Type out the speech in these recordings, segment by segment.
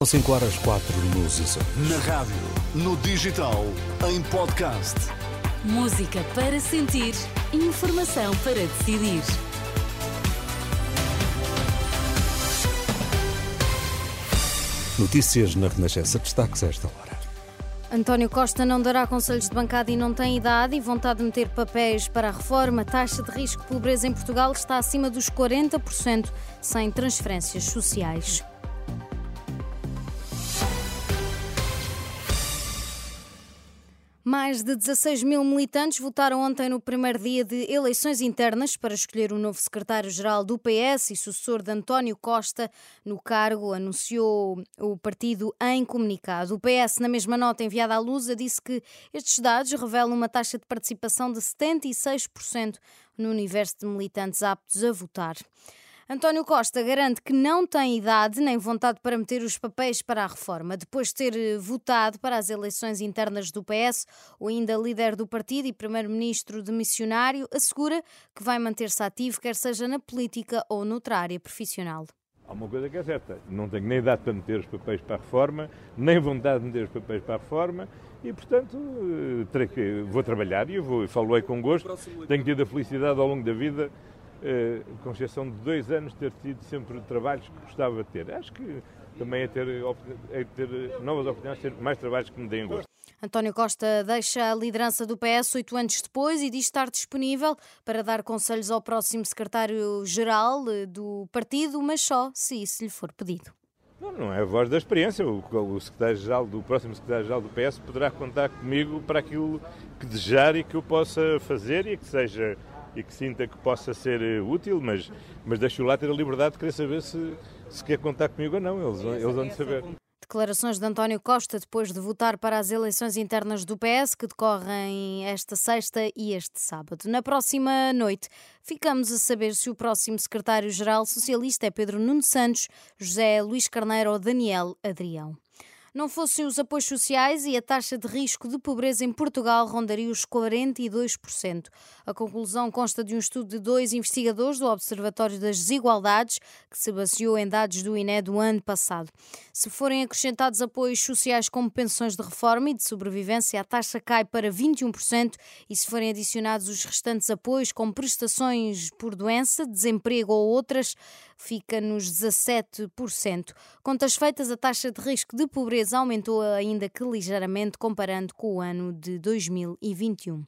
São 5 horas 4 nos Açores. Na rádio, no digital, em podcast. Música para sentir, informação para decidir. Notícias na Renascença. Destaques a esta hora. António Costa não dará conselhos de bancada e não tem idade e vontade de meter papéis para a reforma. A taxa de risco de pobreza em Portugal está acima dos 40%, sem transferências sociais. Mais de 16 mil militantes votaram ontem no primeiro dia de eleições internas para escolher o novo secretário-geral do PS e sucessor de António Costa no cargo, anunciou o partido em comunicado. O PS, na mesma nota enviada à Lusa, disse que estes dados revelam uma taxa de participação de 76% no universo de militantes aptos a votar. António Costa garante que não tem idade nem vontade para meter os papéis para a reforma. Depois de ter eh, votado para as eleições internas do PS, o ainda líder do partido e primeiro-ministro de missionário assegura que vai manter-se ativo, quer seja na política ou noutra área profissional. Há uma coisa que é certa, não tenho nem idade para meter os papéis para a reforma, nem vontade de meter os papéis para a reforma e, portanto, eh, vou trabalhar e vou, falo com gosto. Tenho tido a felicidade ao longo da vida com exceção de dois anos, ter tido sempre trabalhos que gostava de ter. Acho que também é ter, é ter novas oportunidades, ter mais trabalhos que me deem gosto. António Costa deixa a liderança do PS oito anos depois e diz estar disponível para dar conselhos ao próximo secretário-geral eh, do partido, mas só se isso lhe for pedido. Não, não é a voz da experiência. O, o secretário-geral do próximo secretário-geral do PS poderá contar comigo para aquilo que desejar e que eu possa fazer e que seja e que sinta que possa ser eh, útil, mas, mas deixo lá ter a liberdade de querer saber se, se quer contar comigo ou não. Eles, eles vão de saber. Declarações de António Costa depois de votar para as eleições internas do PS, que decorrem esta sexta e este sábado. Na próxima noite, ficamos a saber se o próximo secretário-geral socialista é Pedro Nuno Santos, José Luís Carneiro ou Daniel Adrião. Não fossem os apoios sociais e a taxa de risco de pobreza em Portugal rondaria os 42%. A conclusão consta de um estudo de dois investigadores do Observatório das Desigualdades, que se baseou em dados do INE do ano passado. Se forem acrescentados apoios sociais como pensões de reforma e de sobrevivência, a taxa cai para 21% e se forem adicionados os restantes apoios como prestações por doença, desemprego ou outras, fica nos 17%. Contas feitas, a taxa de risco de pobreza aumentou ainda que ligeiramente comparando com o ano de 2021.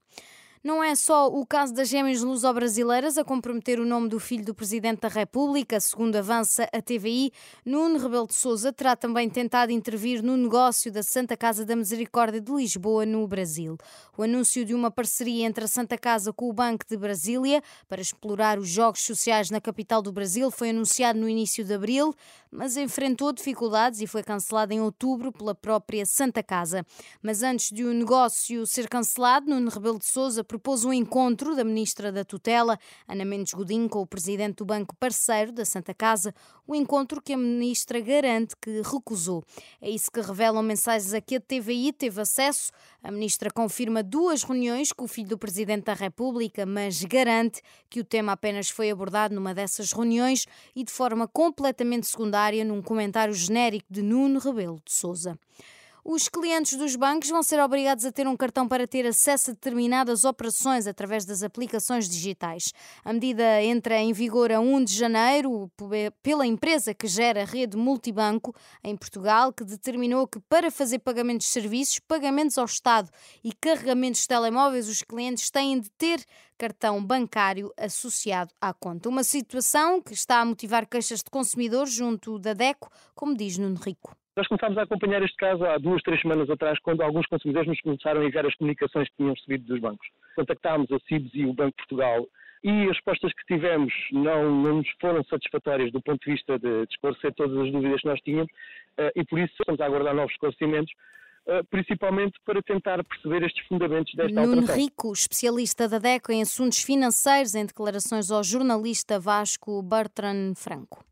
Não é só o caso das gêmeas luso-brasileiras a comprometer o nome do filho do Presidente da República, segundo avança a TVI. Nuno Rebelo de Sousa terá também tentado intervir no negócio da Santa Casa da Misericórdia de Lisboa, no Brasil. O anúncio de uma parceria entre a Santa Casa com o Banco de Brasília para explorar os jogos sociais na capital do Brasil foi anunciado no início de abril, mas enfrentou dificuldades e foi cancelado em outubro pela própria Santa Casa. Mas antes de o negócio ser cancelado, Nuno Rebelo de Sousa propôs um encontro da ministra da Tutela, Ana Mendes Godinho, com o presidente do banco parceiro da Santa Casa, o um encontro que a ministra garante que recusou. É isso que revelam mensagens a que a TVI teve acesso. A ministra confirma duas reuniões com o filho do presidente da República, mas garante que o tema apenas foi abordado numa dessas reuniões e de forma completamente secundária num comentário genérico de Nuno Rebelo de Sousa. Os clientes dos bancos vão ser obrigados a ter um cartão para ter acesso a determinadas operações através das aplicações digitais. A medida entra em vigor a 1 de janeiro pela empresa que gera a rede multibanco em Portugal, que determinou que para fazer pagamentos de serviços, pagamentos ao Estado e carregamentos de telemóveis, os clientes têm de ter cartão bancário associado à conta. Uma situação que está a motivar queixas de consumidores junto da DECO, como diz Nuno Rico. Nós começámos a acompanhar este caso há duas, três semanas atrás, quando alguns consumidores nos começaram a enviar as comunicações que tinham recebido dos bancos. Contactámos a CIBS e o Banco de Portugal e as respostas que tivemos não, não nos foram satisfatórias do ponto de vista de, de esclarecer todas as dúvidas que nós tínhamos uh, e por isso estamos a aguardar novos esclarecimentos. Uh, principalmente para tentar perceber estes fundamentos desta Nuno alteração. Rico, especialista da DECO em assuntos financeiros, em declarações ao jornalista Vasco Bertrand Franco.